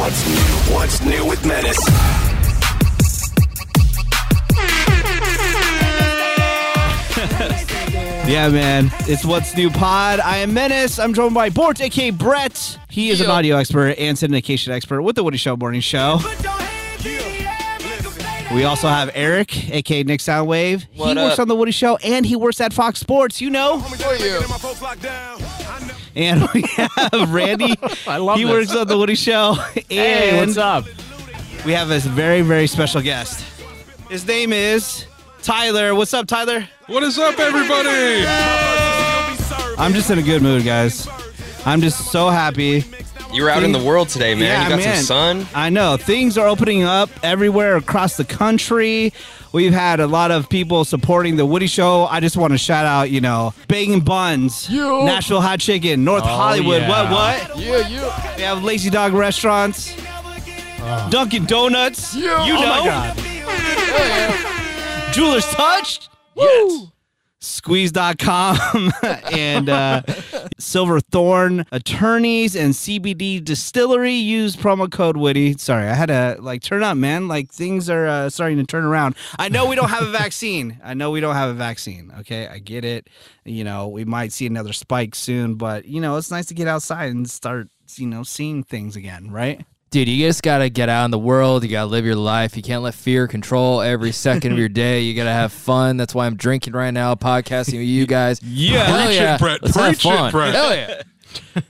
What's new? What's new with Menace? Yeah, man. It's What's New Pod. I am Menace. I'm joined by Bort, aka Brett. He is an audio expert and syndication expert with the Woody Show Morning Show. We also have Eric, aka Nick Soundwave. he What works on the Woody Show and he works at Fox Sports, you know. And we have Randy. I love he this. works on the Woody Show. And Hey, what's up? we have a very, very special guest. His name is Tyler. What's up, Tyler? What is up, everybody? I'm just in a good mood, guys. I'm just so happy. You were out in the world today, man. Yeah, you got man. some sun. I know things are opening up everywhere across the country. We've had a lot of people supporting the Woody Show. I just want to shout out, you know, Bacon Buns, You. Nashville Hot Chicken, North Hollywood. yeah. What? What? Yeah, you. We have Lazy Dog restaurants, Dunkin' Donuts. You know, Oh my God. Jeweler's Touch. Yes. Squeeze.com and uh, Silverthorne Attorneys and CBD Distillery use promo code Woody. Sorry, I had to like turn up, man. Like things are uh, starting to turn around. I know we don't have a vaccine. I know we don't have a vaccine. Okay, I get it. You know, we might see another spike soon, but you know, it's nice to get outside and start, you know, seeing things again, right? Dude, you just gotta get out in the world. You gotta live your life. You can't let fear control every second of your day. You gotta have fun. That's why I'm drinking right now, podcasting with you guys. Yeah. Hell Preach it, yeah. Brett. Let's have Preach it, fun. Brett. Hell yeah.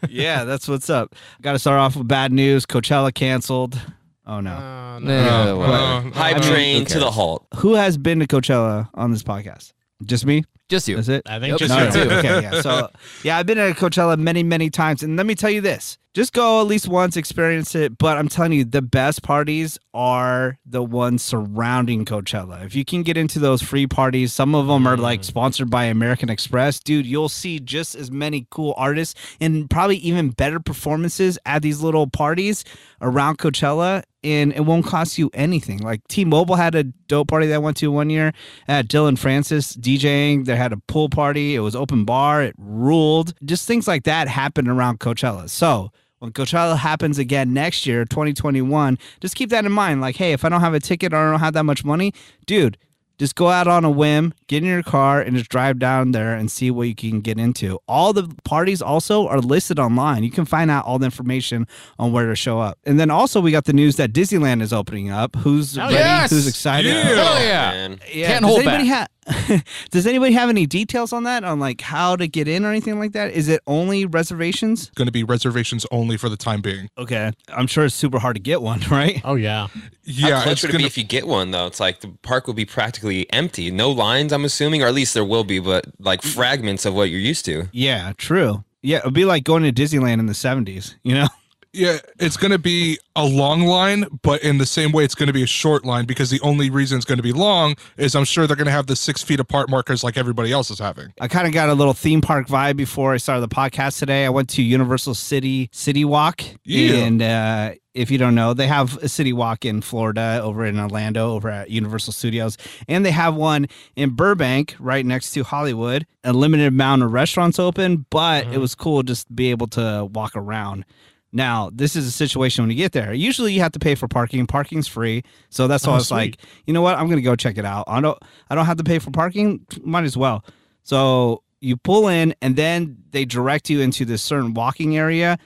yeah, that's what's up. Got to start off with bad news. Coachella canceled. Oh no. Yeah, Uh, whatever. uh, Hype I mean, train to the halt. Who has been to Coachella on this podcast? Just me? Just you. That's it? I think Yep. just No, you. no, okay, yeah. So, yeah, I've been at Coachella many, many times, and let me tell you this: just go at least once, experience it. But I'm telling you, the best parties are the ones surrounding Coachella. If you can get into those free parties, some of them are like mm. sponsored by American Express, dude. You'll see just as many cool artists and probably even better performances at these little parties around Coachella. And it won't cost you anything. Like T-Mobile had a dope party that I went to one year at Dillon Francis DJing. They had a pool party. It was open bar. It ruled. Just things like that happen around Coachella. So when Coachella happens again next year, 2021, just keep that in mind. Like, hey, if I don't have a ticket or I don't have that much money, dude, just go out on a whim, get in your car, and just drive down there and see what you can get into. All the parties also are listed online. You can find out all the information on where to show up. And then also we got the news that Disneyland is opening up. Who's ready? yes! Who's excited? Yeah. Hell yeah. Man. Yeah, Can't does hold anybody ha- does anybody have any details on that? On like how to get in or anything like that? Is it only reservations? Going to be reservations only for the time being. Okay, I'm sure it's super hard to get one, right? Oh yeah. Yeah, How close it's would it be if you get one though? It's like the park will be practically empty. No lines, I'm assuming, or at least there will be, but like fragments of what you're used to. Yeah, true. Yeah, it'd be like going to Disneyland in the 70s, you know? Yeah, it's going to be a long line, but in the same way, it's going to be a short line because the only reason it's going to be long is I'm sure they're going to have the six feet apart markers like everybody else is having. I kind of got a little theme park vibe before I started the podcast today. I went to Universal City City Walk, Yeah. and uh, if you don't know, they have a City Walk in Florida, over in Orlando, over at Universal Studios, and they have one in Burbank, right next to Hollywood. A limited amount of restaurants open, but it was cool just to be able to walk around. Now, this is a situation when you get there. Usually, you have to pay for parking. Parking's free, so that's why Oh, I was sweet. like, you know what? I'm gonna go check it out. I don't. I don't have to pay for parking. Might as well. So you pull in, and then they direct you into this certain walking area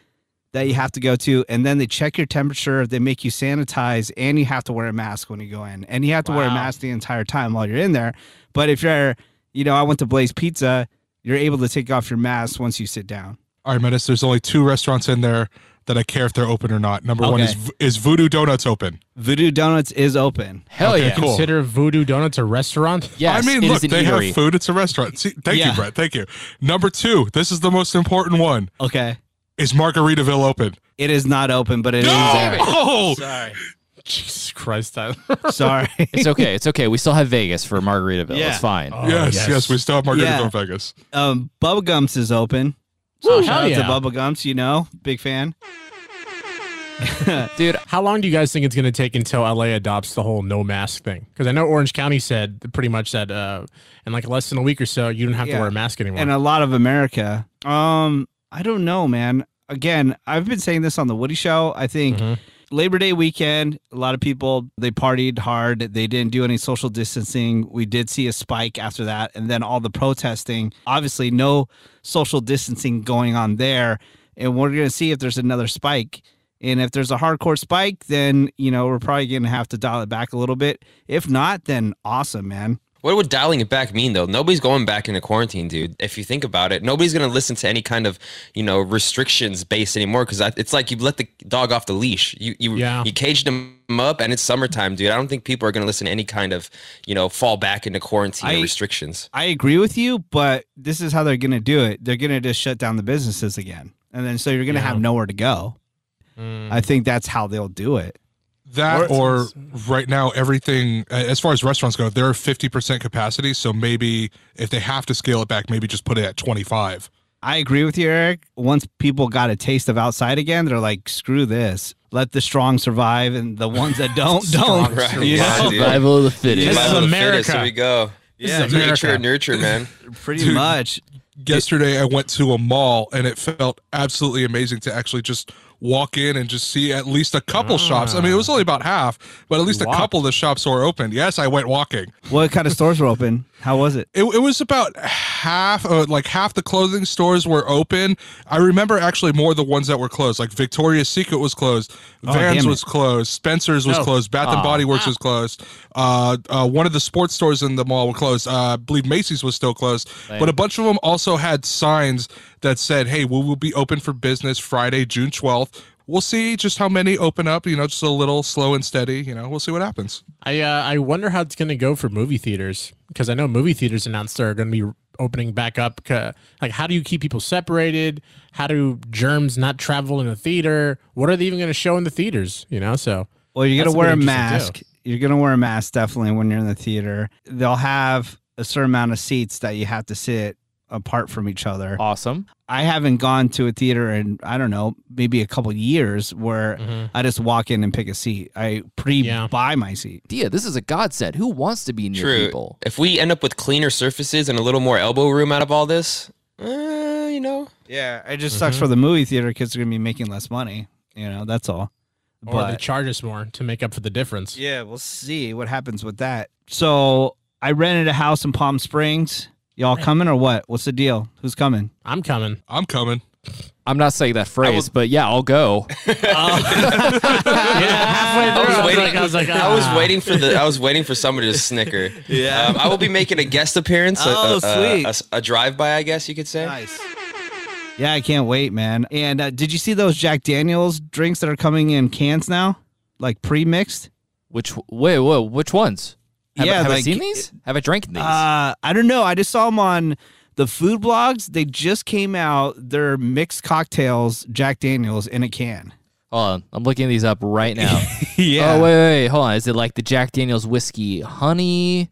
that you have to go to, and then they check your temperature. They make you sanitize, and you have to wear a mask when you go in, and you have to wear a mask the entire time while you're in there. But if you're, you know, I went to Blaze Pizza, you're able to take off your mask once you sit down. All right, Menace, there's only two restaurants in there that I care if they're open or not. Number one Okay. is is Voodoo Donuts open? Voodoo Donuts is open. Hell Okay, yeah. cool. Consider Voodoo Donuts a restaurant? Yes, I mean, it look, is an they eatery. have food. It's a restaurant. See, thank Yeah. you, Brett. Thank you. Number two, this is the most important one. Okay. Is Margaritaville open? It is not open, but it is there. Oh, Sorry. Jesus Christ, Tyler. Sorry. It's okay. It's okay. We still have Vegas for Margaritaville. Yeah. It's fine. Oh, yes, yes. yes, we still have Margaritaville Yeah. in Vegas. um, Bubba Gumps is open. Woo, Shout out yeah. to Bubba Gumps, you know, big fan. Dude, How long do you guys think it's going to take until LA adopts the whole no mask thing? Because I know Orange County said pretty much that uh, in like less than a week or so, you don't have Yeah. to wear a mask anymore. and a lot of America. Um, I don't know, man. Again, I've been saying this on the Woody Show. I think Mhm. Labor Day weekend, a lot of people they partied hard. They didn't do any social distancing. We did see a spike after that, and then all the protesting. Obviously, no social distancing going on there, and we're gonna see if there's another spike. And if there's a hardcore spike, then you know we're probably gonna have to dial it back a little bit. If not, then awesome, man. What would dialing it back mean though? Nobody's going back into quarantine, dude. If you think about it, nobody's gonna listen to any kind of you know restrictions based anymore because it's like you let the dog off the leash. You you Yeah. you caged him up, and it's summertime, dude. I don't think people are gonna listen to any kind of you know fall back into quarantine I- restrictions. I agree with you, but this is how they're going to do it. They're going to just shut down the businesses again. And then so you're going to Yeah. have nowhere to go. Mm. I think that's how they'll do it. That Or- or right now, everything uh, as far as restaurants go, they're 50% capacity. So maybe if they have to scale it back, maybe just put it at 25. I agree with you, Eric. Once people got a taste of outside again, they're like, screw this. Let the strong survive, and the ones that don't, don't. Right, You yeah, know? Survival of the fittest. This is Survival of America. Here we go. This yeah, is America. nature, nurture, man. Pretty Dude. much. Yesterday, I went to a mall and it felt absolutely amazing to actually just walk in and just see at least a couple shops. I mean, it was only about half, but at least a walked. couple of the shops were open. Yes, I went walking. What kind of stores were open? How was it? It, it was about half, uh, like half the clothing stores were open. I remember actually more the ones that were closed. Like Victoria's Secret was closed, Oh, Vans was closed, Spencer's was Oh. closed, Bath and Aw. Body Works was closed. Uh, uh, one of the sports stores in the mall were closed. Uh, I believe Macy's was still closed, but a bunch of them also had signs that said, "Hey, we will be open for business Friday, June twelfth." We'll see just how many open up. You know, just a little slow and steady. You know, we'll see what happens. I uh, I wonder how it's going to go for movie theaters because I know movie theaters announced they're going to be opening back up. Like, how do you keep people separated? How do germs not travel in the theater? What are they even going to show in the theaters? You know, so Well, you're gonna wear a gonna be interesting, mask. You're gonna wear a mask definitely when you're in the theater. They'll have a certain amount of seats that you have to sit apart from each other. Awesome. I haven't gone to a theater in I don't know maybe a couple years where Mhm. I just walk in and pick a seat. I pre-buy my seat. Dia, this is a godsend. Who wants to be near True. people? If we end up with cleaner surfaces and a little more elbow room out of all this, uh, you know, Yeah, it just sucks for the movie theater because they're gonna be making less money. You know, that's all. or they charge us more to make up for the difference. yeah, we'll see what happens with that. So I rented a house in Palm Springs. Y'all coming or what? What's the deal? Who's coming? I'm coming. I'm coming. I'm not saying that phrase, was- but yeah, I'll go. yeah, halfway I through, was I was waiting. like, I was like, I was ah. waiting for the. I was waiting for somebody to snicker. Yeah. Um, I will be making a guest appearance. a- Oh, a, sweet. A, a, a drive-by, I guess you could say. Nice. Yeah, I can't wait, man. And uh, did you see those Jack Daniels drinks that are coming in cans now, like pre-mixed? Which wait, whoa, which ones? Have, Yeah, have I seen these? Have I drank these? Uh, I don't know. I just saw them on the food blogs. They just came out. They're mixed cocktails, Jack Daniels in a can. hold on, I'm looking these up right now. yeah. Oh wait, wait, wait, hold on. Is it like the Jack Daniel's whiskey honey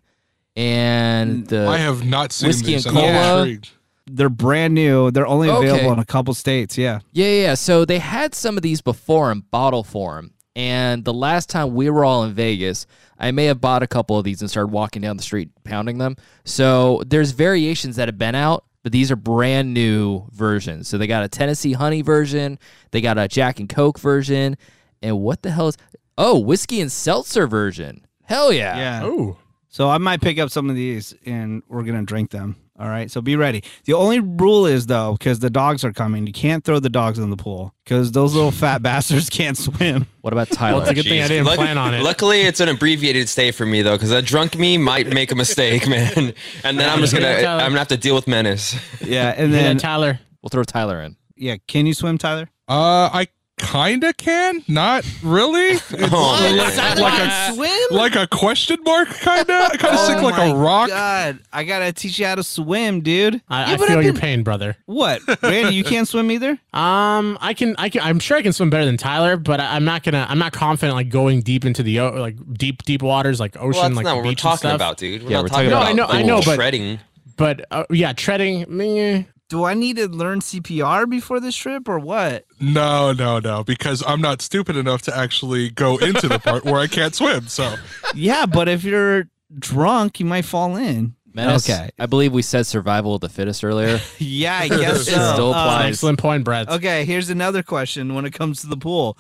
and the? I have not seen whiskey these. and I'm cola? intrigued. They're brand new. They're only Okay. available in a couple states. Yeah. Yeah, yeah, yeah. So they had some of these before in bottle form. And the last time we were all in Vegas, I may have bought a couple of these and started walking down the street pounding them. So there's variations that have been out, but these are brand new versions. So they got a Tennessee honey version, they got a Jack and Coke version, and what the hell is Oh, whiskey and seltzer version. Hell yeah. Yeah. Oh, So I might pick up some of these and we're gonna drink them. All right. So be ready. The only rule is though, because the dogs are coming, you can't throw the dogs in the pool because those little fat bastards can't swim. What about well, Tyler? it's a good thing I didn't Luck- plan on it. Luckily, it's an abbreviated stay for me though, because a drunk me might make a mistake, man, and then I'm just gonna I'm gonna have to deal with menace. Yeah. And Yeah, then Tyler. we'll throw Tyler in. yeah, can you swim, Tyler? Uh, I kinda can, not really. It's Oh, like, man. like a swim? like a question mark, kinda. I kind of sink like a rock. Oh God, I gotta teach you how to swim, dude. I, Yeah, I feel I've your pain, brother. What, Randy? You can't swim either. Um, I can, I can, I'm sure I can swim better than Tyler, but I, I'm not gonna, I'm not confident like going deep into the like deep, deep waters like ocean, Well, that's like not the what we're beach talking stuff. about, dude. We're Yeah, not we're talking talking about about- No, I know, I know, but- shredding. But uh, yeah, treading. meh. Do I need to learn CPR before this trip or what? No, no, no, because I'm not stupid enough to actually go into the part where I can't swim. So Yeah, but if you're drunk, you might fall in. Menace, Okay. I believe we said survival of the fittest earlier. Yeah, I guess so. Still Uh, applies. Excellent point, Brad. Okay, here's another question when it comes to the pool.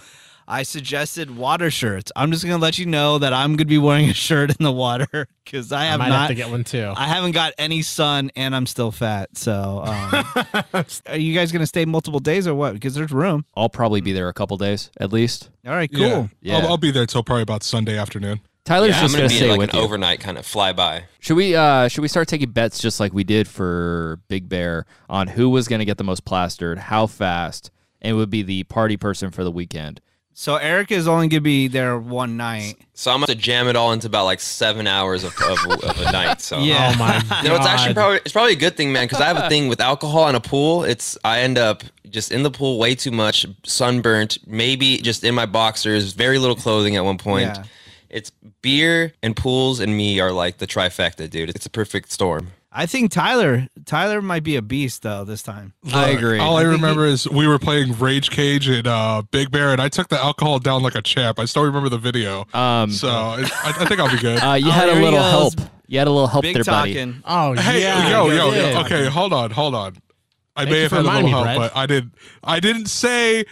I suggested water shirts. I'm just gonna let you know that I'm gonna be wearing a shirt in the water because I I have might not. have to get one too. I haven't got any sun and I'm still fat. So, um, are you guys gonna stay multiple days or what? Because there's room. I'll probably be there a couple days at least. All right, cool. Yeah. Yeah. I'll, I'll be there till probably about Sunday afternoon. Tyler's Yeah, I'm just gonna gonna be stay like with an you. overnight kind of fly by. Should we uh should we start taking bets just like we did for Big Bear on who was gonna get the most plastered, how fast, and would be the party person for the weekend? So Eric is only gonna be there one night. So I'm gonna jam it all into about like seven hours of, of, of a night. So Yeah. Oh my god! You know, it's actually probably it's probably a good thing, man, because I have a thing with alcohol and a pool. It's I end up just in the pool way too much, sunburnt, maybe just in my boxers, very little clothing at one point. Yeah. It's beer and pools and me are like the trifecta, dude. It's a perfect storm. I think Tyler Tyler might be a beast though this time. I agree. All I, I think remember is we were playing Rage Cage at uh, Big Bear, and I took the alcohol down like a champ. I still remember the video. Um so I, I think I'll be good. uh, you Oh, had a here he little help. You had a little help Big there, buddy. oh hey, yeah, yo, you yo, yo. Okay, hold on, hold on. I Thank may have had a little me, help, Brett. but I didn't. I didn't say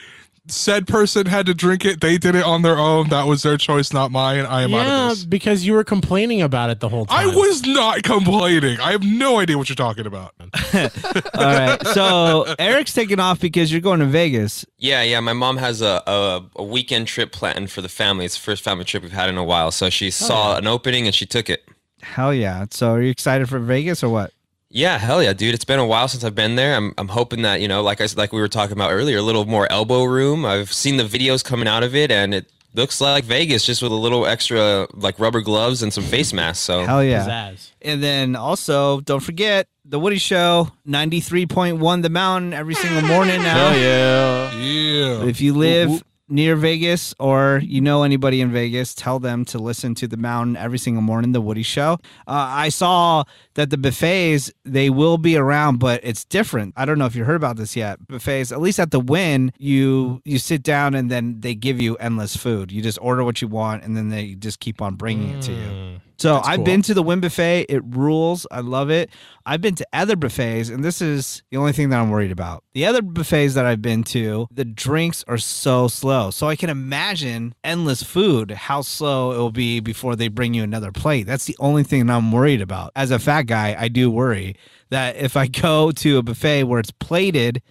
said person had to drink it. They did it on their own. That was their choice, not mine. I am out of this. because you were complaining about it the whole time. I was not complaining. I have no idea what you're talking about. All right. So Eric's taking off because you're going to Vegas. Yeah, yeah. My mom has a, a, a weekend trip planned for the family. It's the first family trip we've had in a while. So she oh, saw an opening and she took it. Hell yeah. So are you excited for Vegas or what? Yeah, hell yeah, dude. It's been a while since I've been there. I'm, I'm hoping that, you know, like I s- like we were talking about earlier, a little more elbow room. I've seen the videos coming out of it and it looks like Vegas just with a little extra like rubber gloves and some face masks. So Hell yeah. Pizzazz. And then also, don't forget the Woody Show, 93.1 The Mountain every single morning now. yeah. Yeah. If you live near Vegas or you know anybody in Vegas, tell them to listen to the Mountain every single morning, the Woody Show. Uh, I saw that the buffets they will be around, but it's different. I don't know if you heard about this yet. Buffets, at least at the Wynn, you you sit down and then they give you endless food. You just order what you want and then they just keep on bringing it to you. So I've cool. been to the Wynn buffet. It rules. I love it. I've been to other buffets, and this is the only thing that I'm worried about. The other buffets that I've been to, the drinks are so slow. So I can imagine endless food, how slow it will be before they bring you another plate. That's the only thing that I'm worried about. As a fat guy, I do worry that if I go to a buffet where it's plated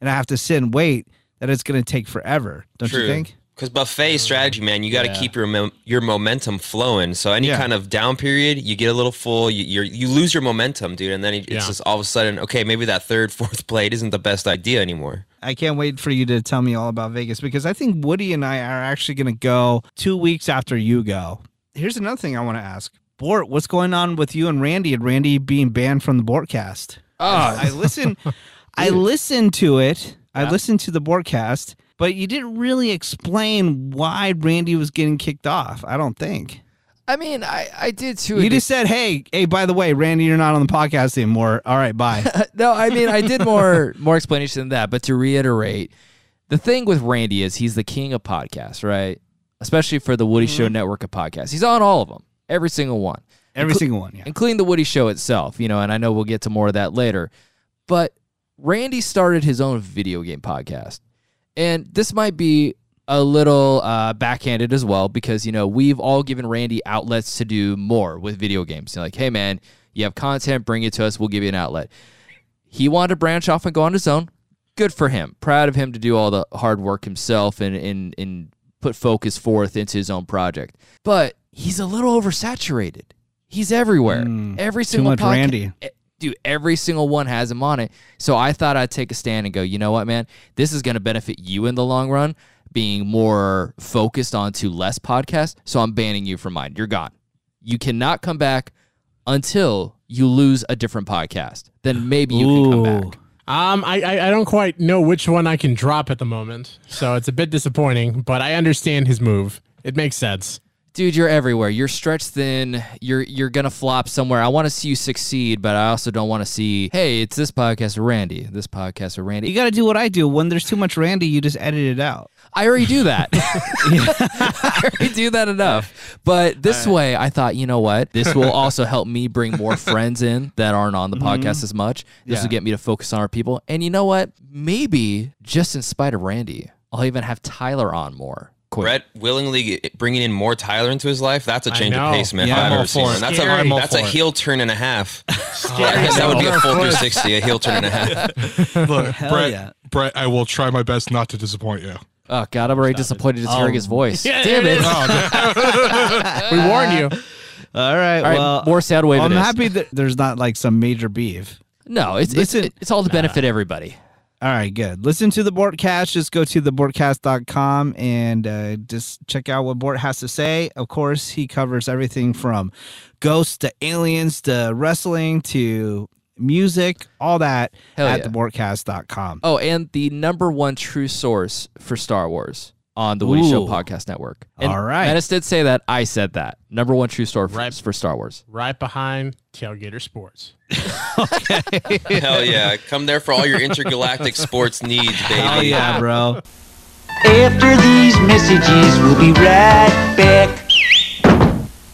and I have to sit and wait, that it's going to take forever. Don't you think? Because buffet um, strategy, man, you got to keep your mom- your momentum flowing. So any Yeah. kind of down period, you get a little full, you you're, you lose your momentum, dude, and then it's Yeah. just all of a sudden, okay, maybe that third, fourth plate isn't the best idea anymore. I can't wait for you to tell me all about Vegas because I think Woody and I are actually going to go two weeks after you go. Here's another thing I want to ask. Bort, what's going on with you and Randy and Randy being banned from the Bortcast? Oh, I listen I listened to it. I listened to the Bortcast, but you didn't really explain why Randy was getting kicked off. I don't think. I mean, I, I did too. You just said, "Hey, hey, by the way, Randy, you're not on the podcast anymore." All right, bye. no, I mean, I did more more explanation than that. But to reiterate, the thing with Randy is he's the king of podcasts, right? Especially for the Woody mm-hmm. Show network of podcasts. He's on all of them, every single one, Every Inclu- single one, yeah. including the Woody Show itself. You know, and I know we'll get to more of that later. But Randy started his own video game podcast, and this might be a little uh, backhanded as well because you know we've all given Randy outlets to do more with video games. You know, like, hey man, you have content, bring it to us. We'll give you an outlet. He wanted to branch off and go on his own. Good for him. Proud of him to do all the hard work himself and and and put focus forth into his own project. But he's a little oversaturated. He's everywhere. Every single too much Randy. Dude, every single one has him on it. So I thought I'd take a stand and go, you know what, man? This is going to benefit you in the long run, being more focused onto less podcasts. So I'm banning you from mine. You're gone. You cannot come back until you lose a different podcast. Then maybe you can come back. Um, I, I I don't quite know which one I can drop at the moment, so it's a bit disappointing. But I understand his move. It makes sense. Dude, you're everywhere. You're stretched thin. You're you're gonna flop somewhere. I want to see you succeed, but I also don't want to see. Hey, it's this podcast with Randy. This podcast with Randy. You got to do what I do. When there's too much Randy, you just edit it out. I already do that. I already do that enough. But this way, I thought, you know what? This will also help me bring more friends in that aren't on the mm-hmm. podcast as much. This Yeah. will get me to focus on our people. And you know what? Maybe just in spite of Randy, I'll even have Tyler on more. Quick. Brett willingly bringing in more Tyler into his life. That's a change of pace, man. Yeah, I've I'm ever all seen for it. That's a I'm all that's a for it. heel turn and a half. I guess that would be a full 360, a heel turn and a half. Look, Hell Brett, yeah. Brett, I will try my best not to disappoint you. Oh God, I'm already disappointed just oh. hearing his voice. Yeah, Damn it it! Oh, we warned you. All right. All right, well, more sound wave. I'm it is. happy that there's not like some major beef. No, it's Listen- it's it's all to benefit everybody. All right, good. Listen to the Bortcast. Just go to thebortcast.com and uh, just check out what Bort has to say. Of course, he covers everything from ghosts to aliens to wrestling to music, all that Hell at yeah. thebortcast.com. Oh, and the number one true source for Star Wars on the Woody Show podcast network. And All right. Menace did say that. I said that. Number one true source Right. for Star Wars. Right behind Tailgater Sports. Hell yeah. Come there for all your intergalactic sports needs, baby. Hell yeah, bro. After these messages, we'll be right back.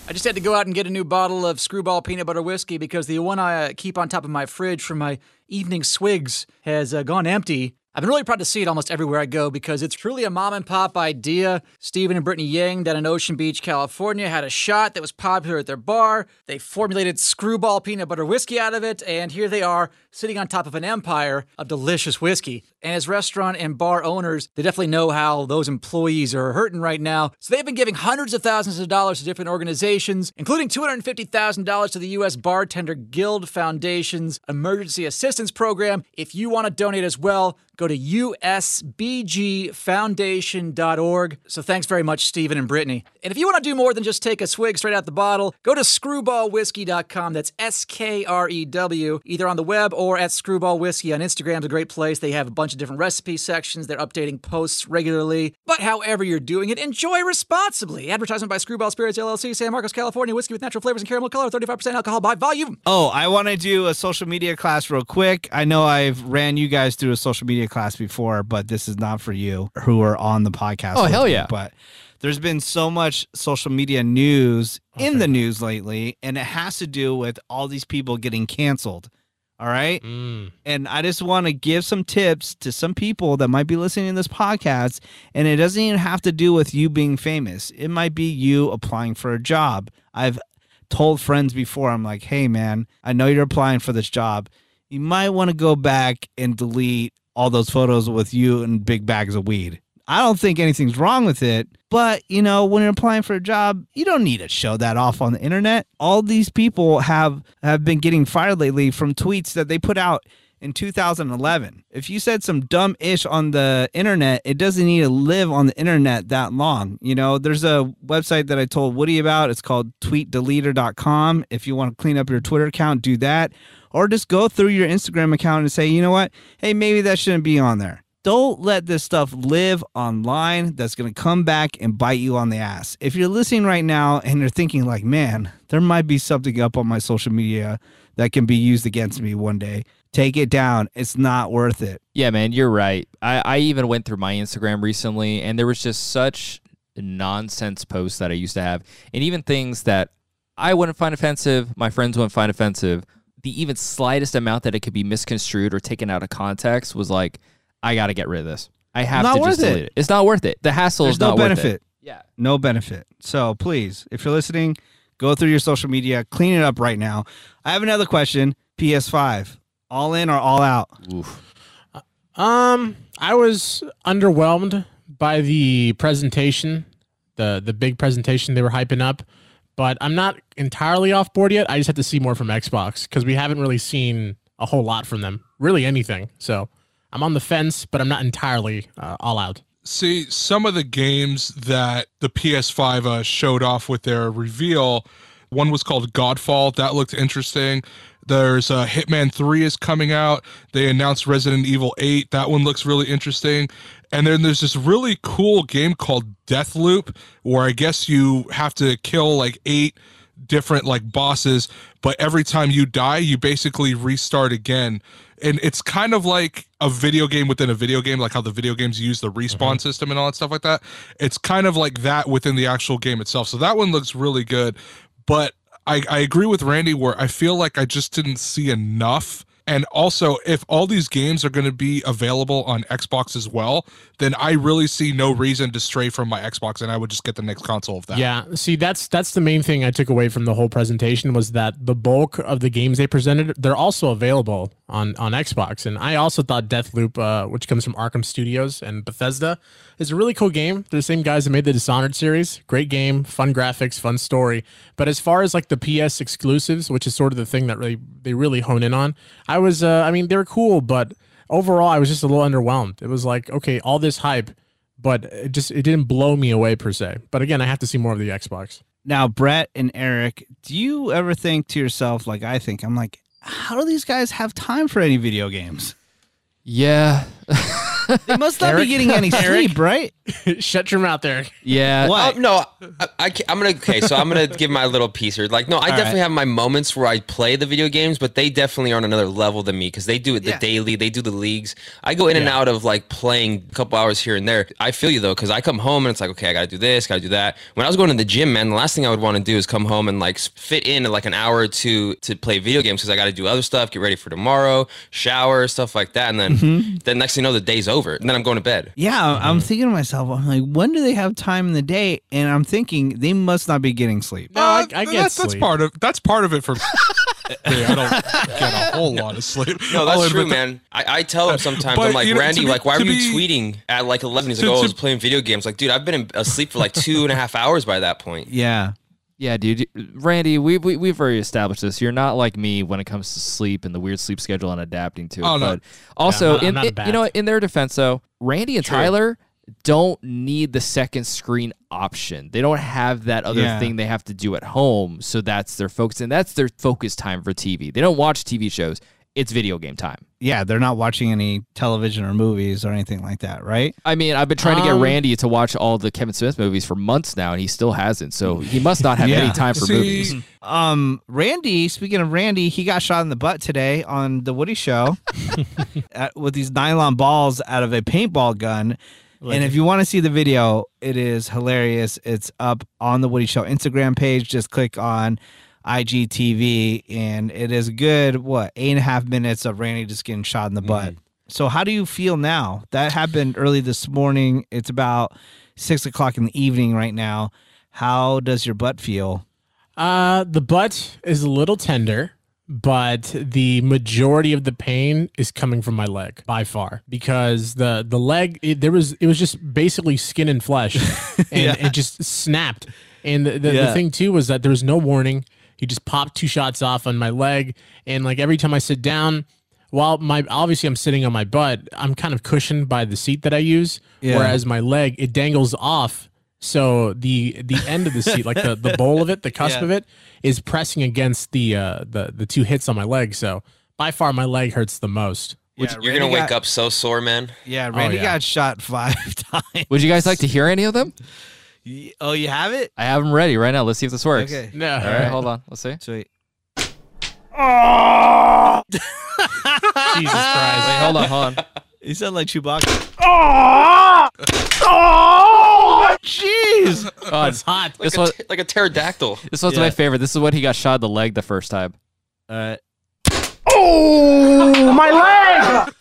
I just had to go out and get a new bottle of Screwball peanut butter whiskey because the one I uh, keep on top of my fridge for my evening swigs has uh, gone empty. I've been really proud to see it almost everywhere I go because it's truly a mom and pop idea. Stephen and Brittany Yang down in Ocean Beach, California had a shot that was popular at their bar. They formulated Screwball peanut butter whiskey out of it, and here they are sitting on top of an empire of delicious whiskey. And as restaurant and bar owners, they definitely know how those employees are hurting right now. So they've been giving hundreds of thousands of dollars to different organizations, including $250,000 to the U.S. Bartender Guild Foundation's Emergency Assistance Program. If you want to donate as well, go to usbgfoundation.org. So thanks very much, Stephen and Brittany. And if you want to do more than just take a swig straight out the bottle, go to screwballwhiskey.com. That's S K R E W, either on the web or at Screwball Whiskey on Instagram is a great place. They have a bunch of different recipe sections. They're updating posts regularly. But however you're doing it, enjoy responsibly. Advertisement by Screwball Spirits LLC, San Marcos, California. Whiskey with natural flavors and caramel color, 35% alcohol by volume. Oh, I want to do a social media class real quick. I know I've ran you guys through a social media class before, but this is not for you who are on the podcast. Oh, hell me. yeah. But there's been so much social media news in the news lately, and it has to do with all these people getting canceled. All right. Mm. And I just want to give some tips to some people that might be listening to this podcast. And it doesn't even have to do with you being famous, it might be you applying for a job. I've told friends before, I'm like, hey, man, I know you're applying for this job. You might want to go back and delete all those photos with you and big bags of weed. I don't think anything's wrong with it, but you know, when you're applying for a job, you don't need to show that off on the internet. All these people have have been getting fired lately from tweets that they put out in 2011. If you said some dumb ish on the internet, it doesn't need to live on the internet that long. You know, there's a website that I told Woody about. It's called tweetdeleter.com. If you want to clean up your Twitter account, do that. Or just go through your Instagram account and say, you know what? Hey, maybe that shouldn't be on there. Don't let this stuff live online that's going to come back and bite you on the ass. If you're listening right now and you're thinking, like, man, there might be something up on my social media that can be used against me one day, take it down. It's not worth it. Yeah, man, you're right. I, I even went through my Instagram recently, and there was just such nonsense posts that I used to have, and even things that I wouldn't find offensive, my friends wouldn't find offensive. The even slightest amount that it could be misconstrued or taken out of context was like, I got to get rid of this. I have Not to just delete it. it. It's not worth it. The hassle There's is no not worth benefit. it. Yeah. No benefit. So please, if you're listening, go through your social media, clean it up right now. I have another question PS5, all in or all out? Um, I was underwhelmed by the presentation, the the big presentation they were hyping up, but I'm not entirely off board yet. I just have to see more from Xbox because we haven't really seen a whole lot from them, really anything. So I'm on the fence, but I'm not entirely uh, all out. See, some of the games that the PS5 uh, showed off with their reveal, one was called Godfall. That looked interesting. There's uh, Hitman 3 is coming out. They announced Resident Evil 8. That one looks really interesting. And then there's this really cool game called Deathloop, where I guess you have to kill like eight different like bosses, but every time you die, you basically restart again. And it's kind of like a video game within a video game, like how the video games use the respawn system and all that stuff like that. It's kind of like that within the actual game itself. So that one looks really good. But I, I agree with Randy where I feel like I just didn't see enough And also, if all these games are going to be available on Xbox as well, then I really see no reason to stray from my Xbox, and I would just get the next console of that. Yeah, see that's that's the main thing I took away from the whole presentation was that the bulk of the games they presented they're also available on on Xbox, and I also thought Deathloop, uh, which comes from Arkane Studios and Bethesda, is a really cool game. They're the same guys that made the Dishonored series. Great game, fun graphics, fun story. But as far as like the PS exclusives, which is sort of the thing that really they really hone in on, I was uh, I mean they're cool, but overall I was just a little underwhelmed. It was like okay, all this hype but it just it didn't blow me away per se. But again, I have to see more of the Xbox. Now, Brett and Eric, do you ever think to yourself, like I think, I'm like, how do these guys have time for any video games? Yeah. They must not be getting any sleep, right? Shut your mouth, Eric. Yeah. What? Uh, no, I, I, I'm gonna okay. So I'm gonna give my little piece here. Like, no, I definitely have my moments where I play the video games, but they definitely are on another level than me because they do it the Yeah. daily. They do the leagues. I go in and out of like playing a couple hours here and there. I feel you though, because I come home and it's like, okay, I gotta do this, gotta do that. When I was going to the gym, man, the last thing I would want to do is come home and like fit in like an hour or two to play video games because I got to do other stuff, get ready for tomorrow, shower, stuff like that, and then then next thing you know, the day's over, and then I'm going to bed. Yeah, I'm thinking to myself, I'm like, when do they have time in the day? And I'm thinking they must not be getting sleep. No, I, I Uh, get that's, that's sleep. part of that's part of it for me. I don't get a whole lot of sleep. No, that's true, that. man. I, I tell him sometimes, But, I'm like, you know, Randy, be- like, why to are you be- tweeting at like 11? He's to- like, oh, I was playing video games. Like, dude, I've been asleep for like two and a half hours by that point. Yeah. Yeah, dude. Randy, we, we, we've already established this. You're not like me when it comes to sleep and the weird sleep schedule and adapting to it. Oh, no. But also, I'm not- I'm in, you know, in their defense, though, Randy and Tyler don't need the second screen option. They don't have that other Yeah. thing they have to do at home. So that's their focus. And that's their focus time for TV. They don't watch TV shows. It's video game time. Yeah, they're not watching any television or movies or anything like that, right? I mean, I've been trying to get Um, Randy to watch all the Kevin Smith movies for months now, and he still hasn't. So he must not have Yeah. any time for See, movies. Um, Randy, speaking of Randy, he got shot in the butt today on the Woody Show at, with these nylon balls out of a paintball gun. And if you want to see the video, it is hilarious. It's up on the Woody Show Instagram page. Just click on IGTV, and it is good. What eight and a half minutes of Randy just getting shot in the butt. So, how do you feel now? That happened early this morning. It's about six o'clock in the evening right now. How does your butt feel? Uh, the butt is a little tender, but the majority of the pain is coming from my leg by far because the the leg it, there was it was just basically skin and flesh, and it just snapped. And the, the, the thing too was that there was no warning. He just popped two shots off on my leg, and like every time I sit down, while my obviously I'm sitting on my butt, I'm kind of cushioned by the seat that I use. Yeah. Whereas my leg it dangles off, so the the end of the seat, like the the bowl of it, the cusp Yeah. of it, is pressing against the uh the the two hits on my leg. So by far my leg hurts the most. Yeah, You're Randy gonna wake got- up so sore, man. Yeah, Randy yeah. got shot five times. Would you guys like to hear any of them? Y- Oh, you have it? I have them ready right now. Let's see if this works. Okay. No, All right, hold on. Let's see. Sweet. Oh! Jesus Christ. Wait, hold on, hold on. You sound like Chewbacca. Oh! Oh! Jeez! Oh, It's hot. Like, This a, one- like a pterodactyl. this one's Yeah. my favorite. This is when he got shot in the leg the first time. Uh, Oh my leg!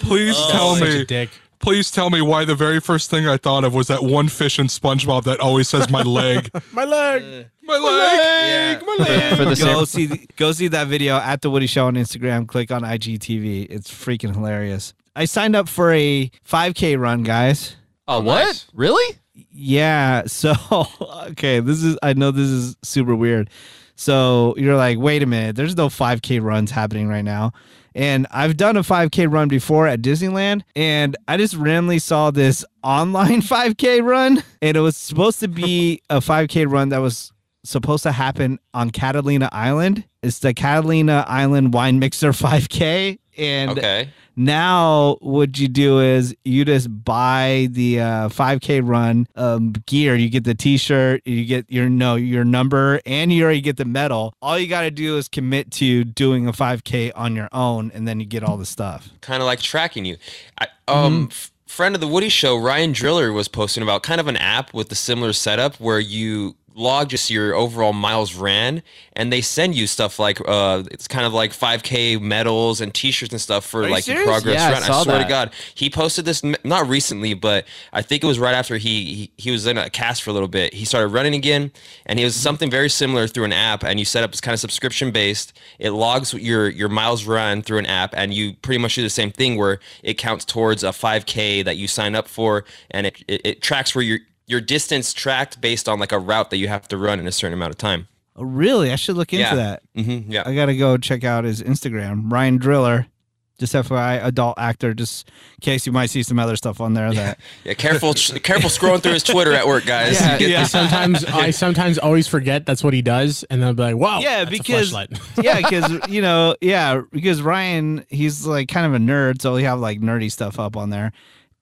Please tell Such me, a dick. Please tell me why the very first thing I thought of was that one fish in SpongeBob that always says my leg, My leg. my leg, my leg. For the go see the, go see that video at the Woody Show on Instagram. Click on IGTV. It's freaking hilarious. I signed up for a 5K run, guys. oh, what? nice. Really? Yeah. So okay, this is I know this is super weird. So you're like, wait a minute, there's no 5K runs happening right now. And I've done a 5K run before at Disneyland, and I just randomly saw this online 5K run, and it was supposed to be a 5K run that was supposed to happen on Catalina Island. It's the Catalina Island Wine Mixer 5K. And Okay. now what you do is you just buy the uh, 5k run um, gear you get the t-shirt you get your no your number and you already get the medal all you got to do is commit to doing a 5k on your own and then you get all the stuff Kind of like tracking you. I, um, Mm-hmm. friend of the Woody Show, Ryan Driller was posting about kind of an app with a similar setup where you log just your overall miles ran, and they send you stuff like uh, it's kind of like 5K medals and T-shirts and stuff for you like your serious? progress Yeah, I run. I, saw swear that. to God, he posted this not recently, but I think it was right after he, he he was in a cast for a little bit. He started running again, and he was something very similar through an app. And you set up it's kind of subscription based. It logs your your miles run through an app, and you pretty much do the same thing where it counts towards a 5K that you sign up for, and it it, it tracks where your your distance tracked based on like a route that you have to run in a certain amount of time. Oh, really? I should look into Yeah. that. Mm-hmm, yeah. I gotta go check out his Instagram, Ryan Driller. Just FYI, adult actor. Just in case you might see some other stuff on there that Yeah, careful, careful scrolling through his Twitter at work, guys. Yeah, You get I sometimes I sometimes always forget that's what he does, and then I'll be like, "Wow, Yeah, that's because- fleshlight." yeah, because you know, yeah, because Ryan, he's like kind of a nerd, so he have like nerdy stuff up on there,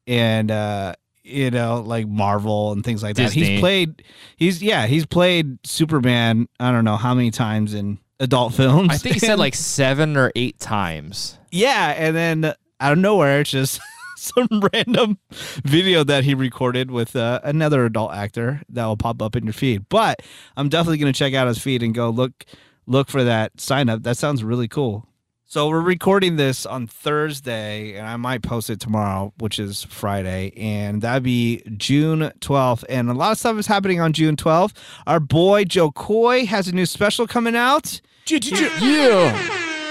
and uh, you know, like Marvel and things like that. He's played, he's yeah, he's played Superman. I don't know how many times in adult films. I think he said like seven or eight times. yeah, and then out of nowhere, it's just some random video that he recorded with uh, another adult actor that will pop up in your feed. But I'm definitely going to check out his feed and go look look for that sign up. That sounds really cool. So we're recording this on Thursday, and I might post it tomorrow, which is Friday, and that'd be June 12th. And a lot of stuff is happening on June 12th. Our boy Jo Koy has a new special coming out. Yeah.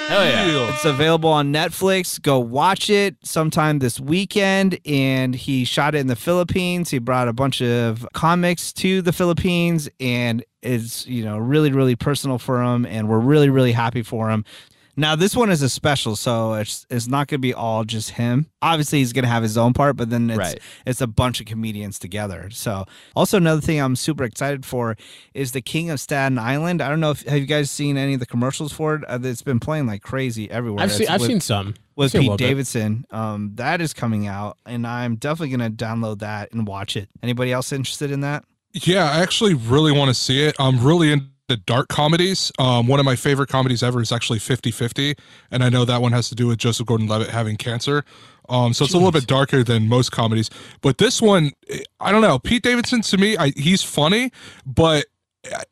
Hell yeah. It's available on Netflix. Go watch it sometime this weekend. And he shot it in the Philippines. He brought a bunch of comics to the Philippines, and it's you know really really personal for him. And we're really really happy for him. Now this one is a special, so it's it's not going to be all just him. Obviously, he's going to have his own part, but then it's Right. it's a bunch of comedians together. So also another thing I'm super excited for is the King of Staten Island. I don't know if have you guys seen any of the commercials for it? Uh, it's been playing like crazy everywhere. I've seen I've with, seen some with Seen Pete. Davidson. Um, that is coming out, and I'm definitely going to download that and watch it. Anybody else interested in that? Yeah, I actually really want to see it. I'm really into dark comedies. Um, one of my favorite comedies ever is actually 50 50. And I know that one has to do with Joseph Gordon Levitt having cancer. Um, so it's a little bit darker than most comedies. But this one, I don't know. Pete Davidson to me, I, he's funny, but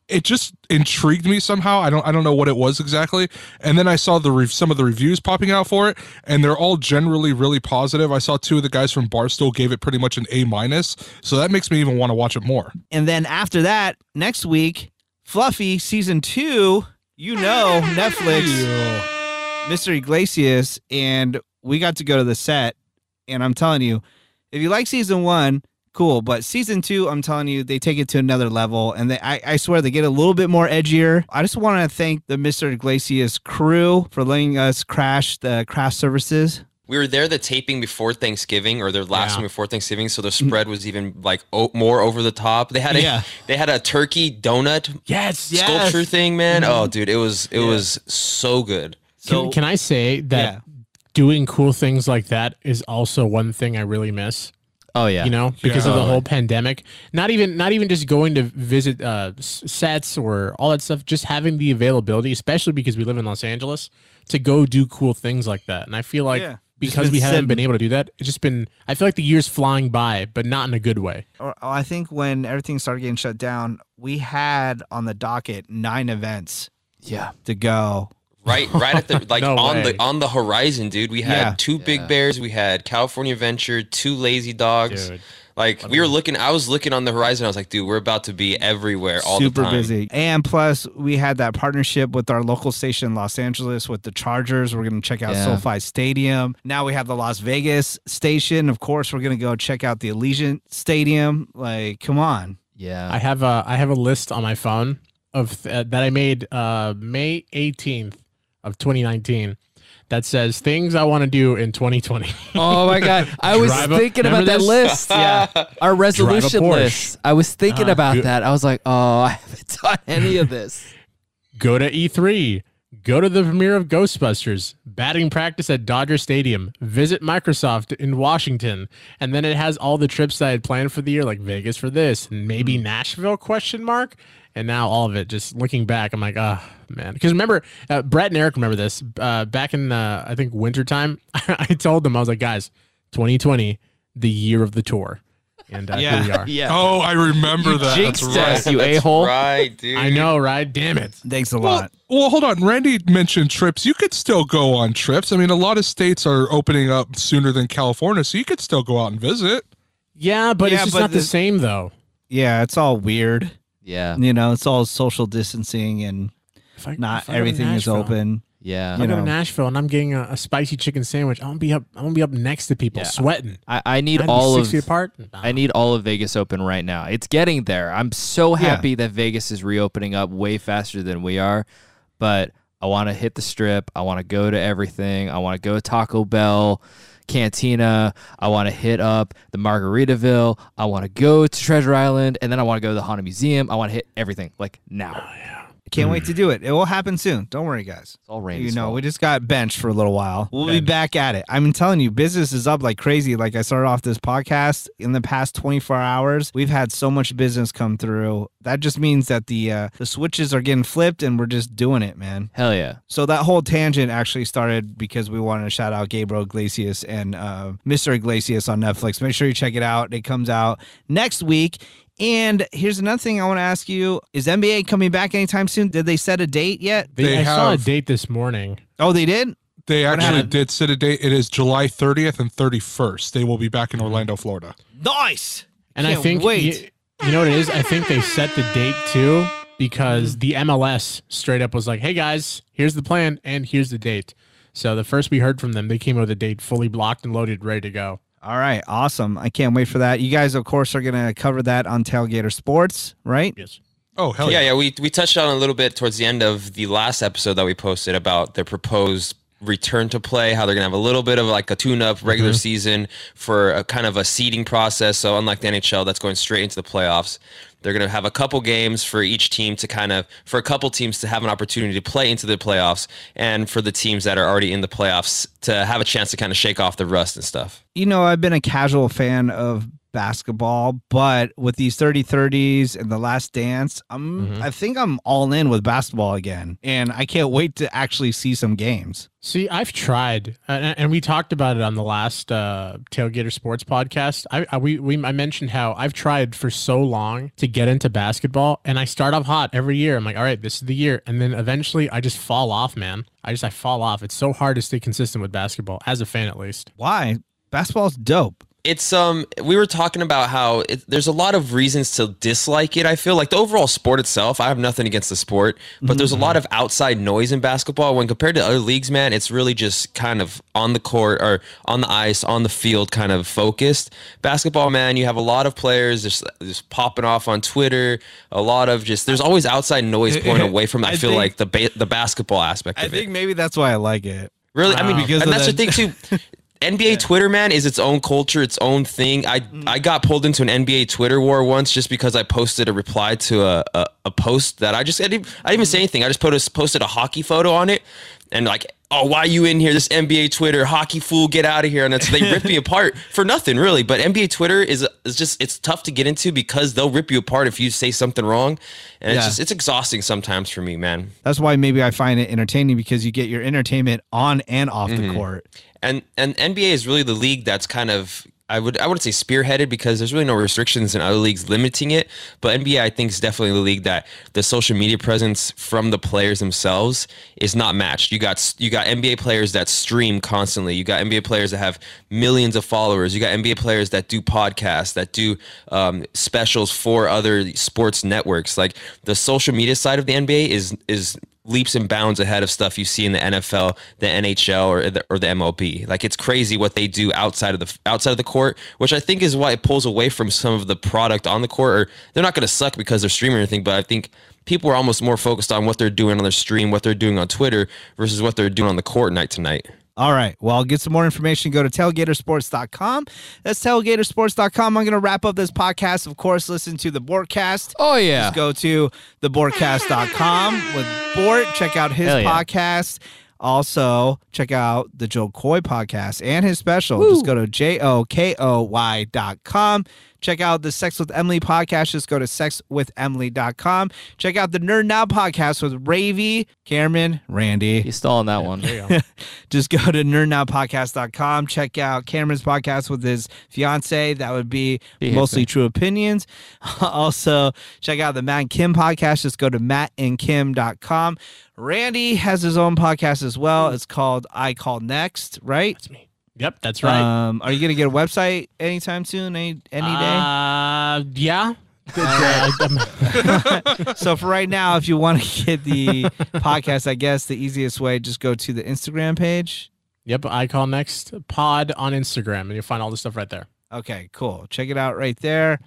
it just intrigued me somehow. I don't I don't know what it was exactly. And then I saw the re- some of the reviews popping out for it, and they're all generally really positive. I saw two of the guys from Barstool gave it pretty much an A minus, so that makes me even want to watch it more. And then after that, next week, Fluffy season two. You know, Netflix. Mr. Iglesias, and we got to go to the set. And I'm telling you, if you like season one, cool. But season two, I'm telling you, they take it to another level. And they, I, I swear they get a little bit more edgier. I just want to thank the Mr. Iglesias crew for letting us crash the craft services. We were there the taping before Thanksgiving or their last Yeah. one before Thanksgiving, so the spread was even like o- more over the top. They had a Yeah. they had a turkey donut Yes, sculpture thing, man. Oh, dude, it was it was so good. So can, can I say that yeah. doing cool things like that is also one thing I really miss? Oh yeah. You know, because of the whole pandemic. Not even not even just going to visit uh, sets or all that stuff. Just having the availability, especially because we live in Los Angeles, to go do cool things like that. And I feel like Yeah. Just because we haven't sitting. been able to do that, it's just been. I feel like the years flying by, but not in a good way. or oh, I think when everything started getting shut down, we had on the docket nine events yeah. to go. Right, right at the like No on way. the on the horizon, dude. We had Yeah. two big bears, we had California Venture, two lazy dogs. Dude. Like we were looking, I was looking on the horizon. I was like, dude, we're about to be everywhere all super the time. busy. And plus, we had that partnership with our local station in Los Angeles with the Chargers. We're going to check out Yeah. SoFi Stadium. Now we have the Las Vegas station. Of course, we're going to go check out the Allegiant Stadium. Like, come on. Yeah. I have a I have a list on my phone of uh, that I made uh, May 18th of 2019 that says things I want to do in 2020. Oh my god! I was a- thinking about remember that list. Yeah, our resolution list. I was thinking Uh-huh. about Good. that. I was like, oh, I haven't done any of this. go to E3, go to the premiere of Ghostbusters, batting practice at Dodger Stadium, visit Microsoft in Washington, and then it has all the trips that I had planned for the year, like Vegas for this, and maybe Nashville question mark. And now all of it, just looking back, I'm like, ah, man. Because remember, uh, Brett and Eric remember this. Uh, back in, uh, I think, wintertime, I told them, I was like, guys, 2020, the year of the tour. and uh, Yeah. here we are. Yeah. Oh, I remember that. Jinxed That's right. us, you a hole. Right, dude. I know, right? Damn it. Thanks a Well, lot. well, hold on. Randy mentioned trips. You could still go on trips. I mean, a lot of states are opening up sooner than California, so you could still go out and visit. Yeah, but Yeah, it's just but not the, the- same though. Yeah, it's all weird. Yeah. You know, it's all social distancing and If I, not if I go to everything is open. Yeah. If I you go to. Nashville and I'm getting a, a spicy chicken sandwich. I'm gonna be up. I'm gonna be up next to people, Yeah. sweating. I, I need I'd all six of feet apart. I need all of Vegas open right now. It's getting there. I'm so happy that Vegas is reopening up way faster than we are. But I want to hit the strip. I want to go to everything. I want to go to Taco Bell, Cantina. I want to hit up the Margaritaville. I want to go to Treasure Island, and then I want to go to the Haunted Museum. I want to hit everything like now. Oh, Can't wait to do it. It will happen soon. Don't worry, guys. It's all rain. You know, fault. we just got benched for a little while. We'll be back at it. I'm telling you, business is up like crazy. Like I started off this podcast in the past 24 hours. We've had so much business come through. That just means that the uh, the switches are getting flipped, and we're just doing it, man. Hell yeah. So that whole tangent actually started because we wanted to shout out Gabriel Iglesias and uh, Mr. Iglesias on Netflix. Make sure you check it out. It comes out next week. And here's another thing I want to ask you: Is NBA coming back anytime soon? Did they set a date yet? They, They I saw a have- date this morning. Oh, they did. They actually happened? did set a date. It is July 30th and 31st. They will be back in Orlando, Florida. Nice. And I Can't think wait. You, you know what it is? I think they set the date too because the MLS straight up was like, "Hey guys, here's the plan and here's the date." So the first we heard from them, they came with a date fully blocked and loaded, ready to go. All right, awesome. I can't wait for that. You guys, of course, are going to cover that on Tailgater Sports, right? Yes. Oh, hell yeah, yeah. yeah. We we touched on a little bit towards the end of the last episode that we posted about the proposed return to play, how they're gonna have a little bit of like a tune-up regular mm-hmm. season for a kind of a seeding process. So unlike the NHL, that's going straight into the playoffs. They're gonna have a couple games for each team to kind of for a couple teams to have an opportunity to play into the playoffs, and for the teams that are already in the playoffs to have a chance to kind of shake off the rust and stuff. You know, I've been a casual fan of basketball, but with these 30 30s and the last dance, I'm I think I'm all in with basketball again. And I can't wait to actually see some games. See, I've tried, and, and we talked about it on the last uh, Tailgater Sports podcast. I, I we, we I mentioned how I've tried for so long to get into basketball, and I start off hot every year. I'm like, all right, this is the year, and then eventually I just fall off, man. I just I fall off. It's so hard to stay consistent with basketball as a fan, at least. Why? Basketball's dope. It's um we were talking about how it, there's a lot of reasons to dislike it i feel. Like the overall sport itself i have nothing against the sport but there's a lot of outside noise in basketball. When compared to other leagues man it's really just kind of on the court or on the ice on the field kind of focused. Basketball man you have a lot of players just, just popping off on twitter a lot of just there's always outside noise pulling away from i, I feel think- like the ba- the basketball aspect I think maybe that's why I like it. Really, I mean, Because and that's the- thing too. NBA Twitter, man, is its own culture, its own thing. I I got pulled into an NBA Twitter war once just because I posted a reply to a a, a post that I just I didn't, I didn't even say anything. I just posted posted a hockey photo on it, and like, oh, why you in here? This NBA Twitter hockey fool, get out of here! And it's, they rip me apart for nothing, really. But NBA Twitter is is just it's tough to get into because they'll rip you apart if you say something wrong, and it's just it's exhausting sometimes for me, man. That's why maybe I find it entertaining because you get your entertainment on and off Mm-hmm. the court. And and NBA is really the league that's kind of I would I wouldn't say spearheaded because there's really no restrictions in other leagues limiting it, but NBA I think is definitely the league that the social media presence from the players themselves is not matched. You got you got NBA players that stream constantly. You got NBA players that have millions of followers. You got NBA players that do podcasts, that do um, specials for other sports networks. Like the social media side of the NBA is is leaps and bounds ahead of stuff you see in the NFL, the NHL, or the, or the MLB. Like it's crazy what they do outside of the outside of the court, which I think is why it pulls away from some of the product on the court. Or they're not going to suck because they're streaming or anything, but I think people are almost more focused on what they're doing on their stream, what they're doing on Twitter, versus what they're doing on the court night to night. All right. Well, get some more information. Go to tailgatersports.com. That's tailgatersports.com. I'm going to wrap up this podcast. Of course, listen to the Bortcast. Oh yeah. Just go to thebortcast.com with Bort. Check out his yeah. podcast. Also, check out the Jo Koy podcast and his special. Just go to J O K O Y dot com. Check out the Sex with Emily podcast. Just go to sexwithemily.com. Check out the Nerd Now podcast with Ravy, Cameron, Randy. He's still on that one. Just go to nerdnowpodcast.com. Check out Cameron's podcast with his fiance. That would be He mostly me. true opinions. also, check out the Matt and Kim podcast. Just go to mattandkim.com. Randy has his own podcast as well. Hmm. It's called I Call Next, right? That's me. Yep, that's right. Um, are you going to get a website anytime soon? Any, any day? Uh, yeah. Uh, so for right now, if you want to get the podcast, I guess the easiest way, just go to the Instagram page. yep, I call next pod on Instagram, and you'll find all the stuff right there. Okay, cool. Check it out right there.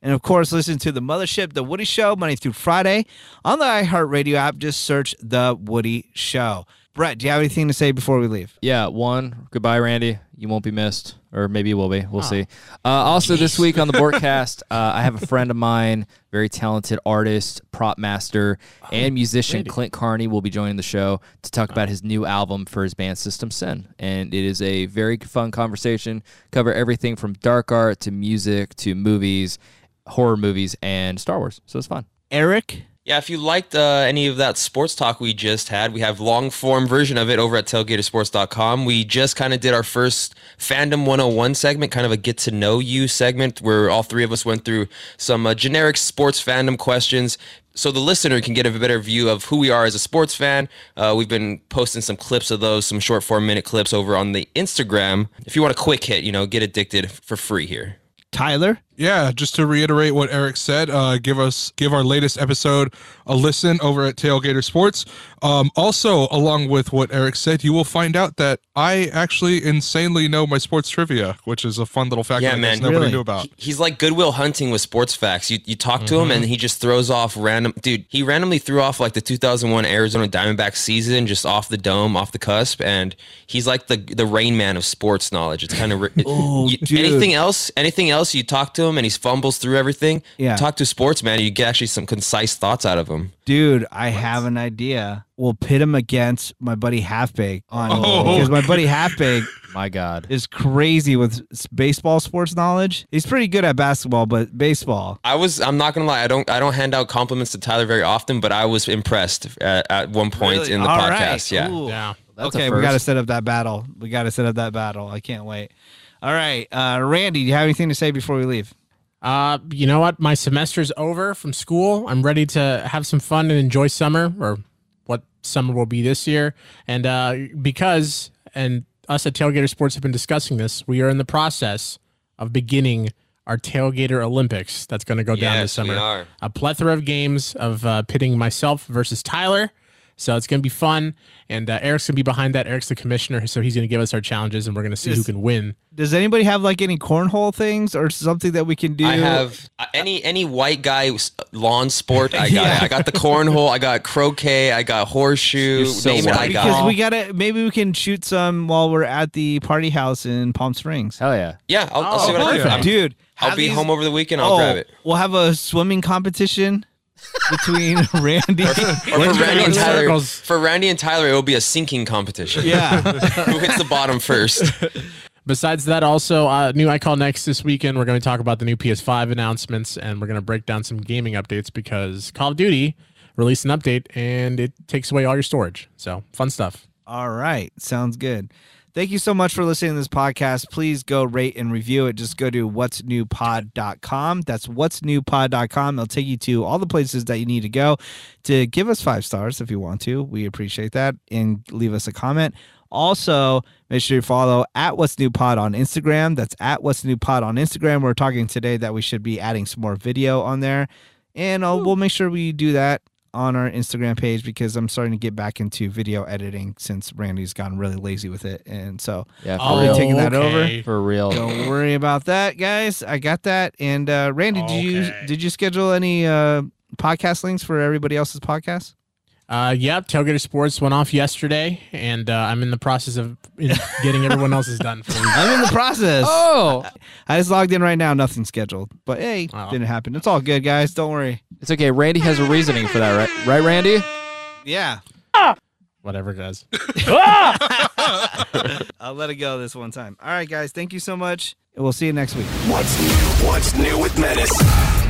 And of course, listen to the Mothership, The Woody Show, Monday through Friday on the iHeartRadio app. Just search The Woody Show. Brett, do you have anything to say before we leave? Yeah, one. Goodbye, Randy. You won't be missed, or maybe you will be. We'll see. Uh, also, this week on the Bortcast, uh, I have a friend of mine, very talented artist, prop master, and musician Clint Carney will be joining the show to talk about his new album for his band System Syn. And it is a very fun conversation. Cover everything from dark art to music to movies, horror movies, and Star Wars. So it's fun. Eric? Yeah, if you liked uh, any of that sports talk we just had, we have long form version of it over at tailgatersports.com. We just kind of did our first Fandom 101 segment, kind of a get to know you segment where all three of us went through some uh, generic sports fandom questions. So the listener can get a better view of who we are as a sports fan. Uh, we've been posting some clips of those, some short four minute clips over on the Instagram. If you want a quick hit, you know, get addicted for free here. Tyler? Yeah, just to reiterate what Eric said, uh, give us give our latest episode a listen over at Tailgater Sports. Um, also, along with what Eric said, you will find out that I actually insanely know my sports trivia, which is a fun little fact Yeah, I guess man. nobody Really? knew about. He- He's like Good Will Hunting with sports facts. You you talk to him and he just throws off random. Dude, he randomly threw off like the 2001 Arizona Diamondbacks season just off the dome, off the cusp, and he's like the the Rain Man of sports knowledge. It's kind of Oh, anything else. Anything else? You talk to him and he fumbles through everything. Yeah. talk to sports man. You get actually some concise thoughts out of him. Dude, I have an idea. We'll pit him against my buddy Halfbake on Oh. because my buddy Halfbake My God. is crazy with baseball sports knowledge. He's pretty good at basketball, but baseball. I was. I'm not gonna lie. I don't. I don't hand out compliments to Tyler very often, but I was impressed at, at one point Really? in the All podcast. right. Yeah. Ooh. Yeah. That's okay, we got to set up that battle. We got to set up that battle. I can't wait. All right, uh, Randy, do you have anything to say before we leave? Uh, you know what? My semester's over from school. I'm ready to have some fun and enjoy summer, or what summer will be this year. And uh, because, and us at Tailgater Sports have been discussing this, we are in the process of beginning our Tailgater Olympics. That's going to go down this Yes, we summer. are. A plethora of games of uh, pitting myself versus Tyler. So it's going to be fun. And uh, Eric's going to be behind that. Eric's the commissioner, so he's going to give us our challenges, and we're going to see who can win. Does anybody have like any cornhole things or something that we can do? I have uh, any any white guy lawn sport. I got I got the cornhole. I got croquet. I got horseshoe. So name it, I got. because we gotta maybe we can shoot some while we're at the party house in Palm Springs. Hell yeah. yeah, I'll, I'll see what I can perfect. Dude, I'll be these- home over the weekend. I'll oh, grab it. We'll have a swimming competition between Randy. Or for Let's Randy and Tyler, circles. for Randy and Tyler, it will be a sinking competition. yeah. Who hits the bottom first? Besides that, also uh, new I call next this weekend. We're going to talk about the new PS5 announcements, and we're going to break down some gaming updates because Call of Duty released an update and it takes away all your storage. So fun stuff. All right. Sounds good. Thank you so much for listening to this podcast. Please go rate and review it. Just go to what's newpod.com. That's what's newpod.com. It'll take you to all the places that you need to go to give us five stars if you want to. We appreciate that. And leave us a comment. Also, make sure you follow at What's New Pod on Instagram. That's at What's New Pod on Instagram. We're talking today that we should be adding some more video on there. And uh, we'll make sure we do that on our Instagram page because I'm starting to get back into video editing since Randy's gotten really lazy with it. And so Yeah, for I'll be real. taking that okay. For real. don't worry about that, guys. I got that. And uh, Randy, did you did you schedule any uh, podcast links for everybody else's podcast? Uh, yep, Tailgater Sports went off yesterday, and uh, I'm in the process of in getting everyone else's done for the week. I'm in the process. Oh, I just logged in right now. Nothing scheduled. But hey, Oh. didn't happen. It's all good, guys. Don't worry. it's okay. Randy has a reasoning for that, right? Right, Randy? Yeah. Ah! Whatever, guys. I'll let it go this one time. All right, guys. Thank you so much. And we'll see you next week. What's new? What's new with Menace?